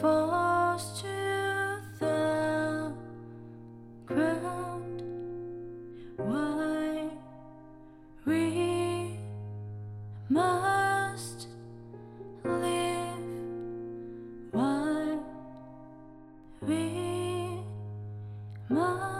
falls to the ground. Why we must live? Why we must.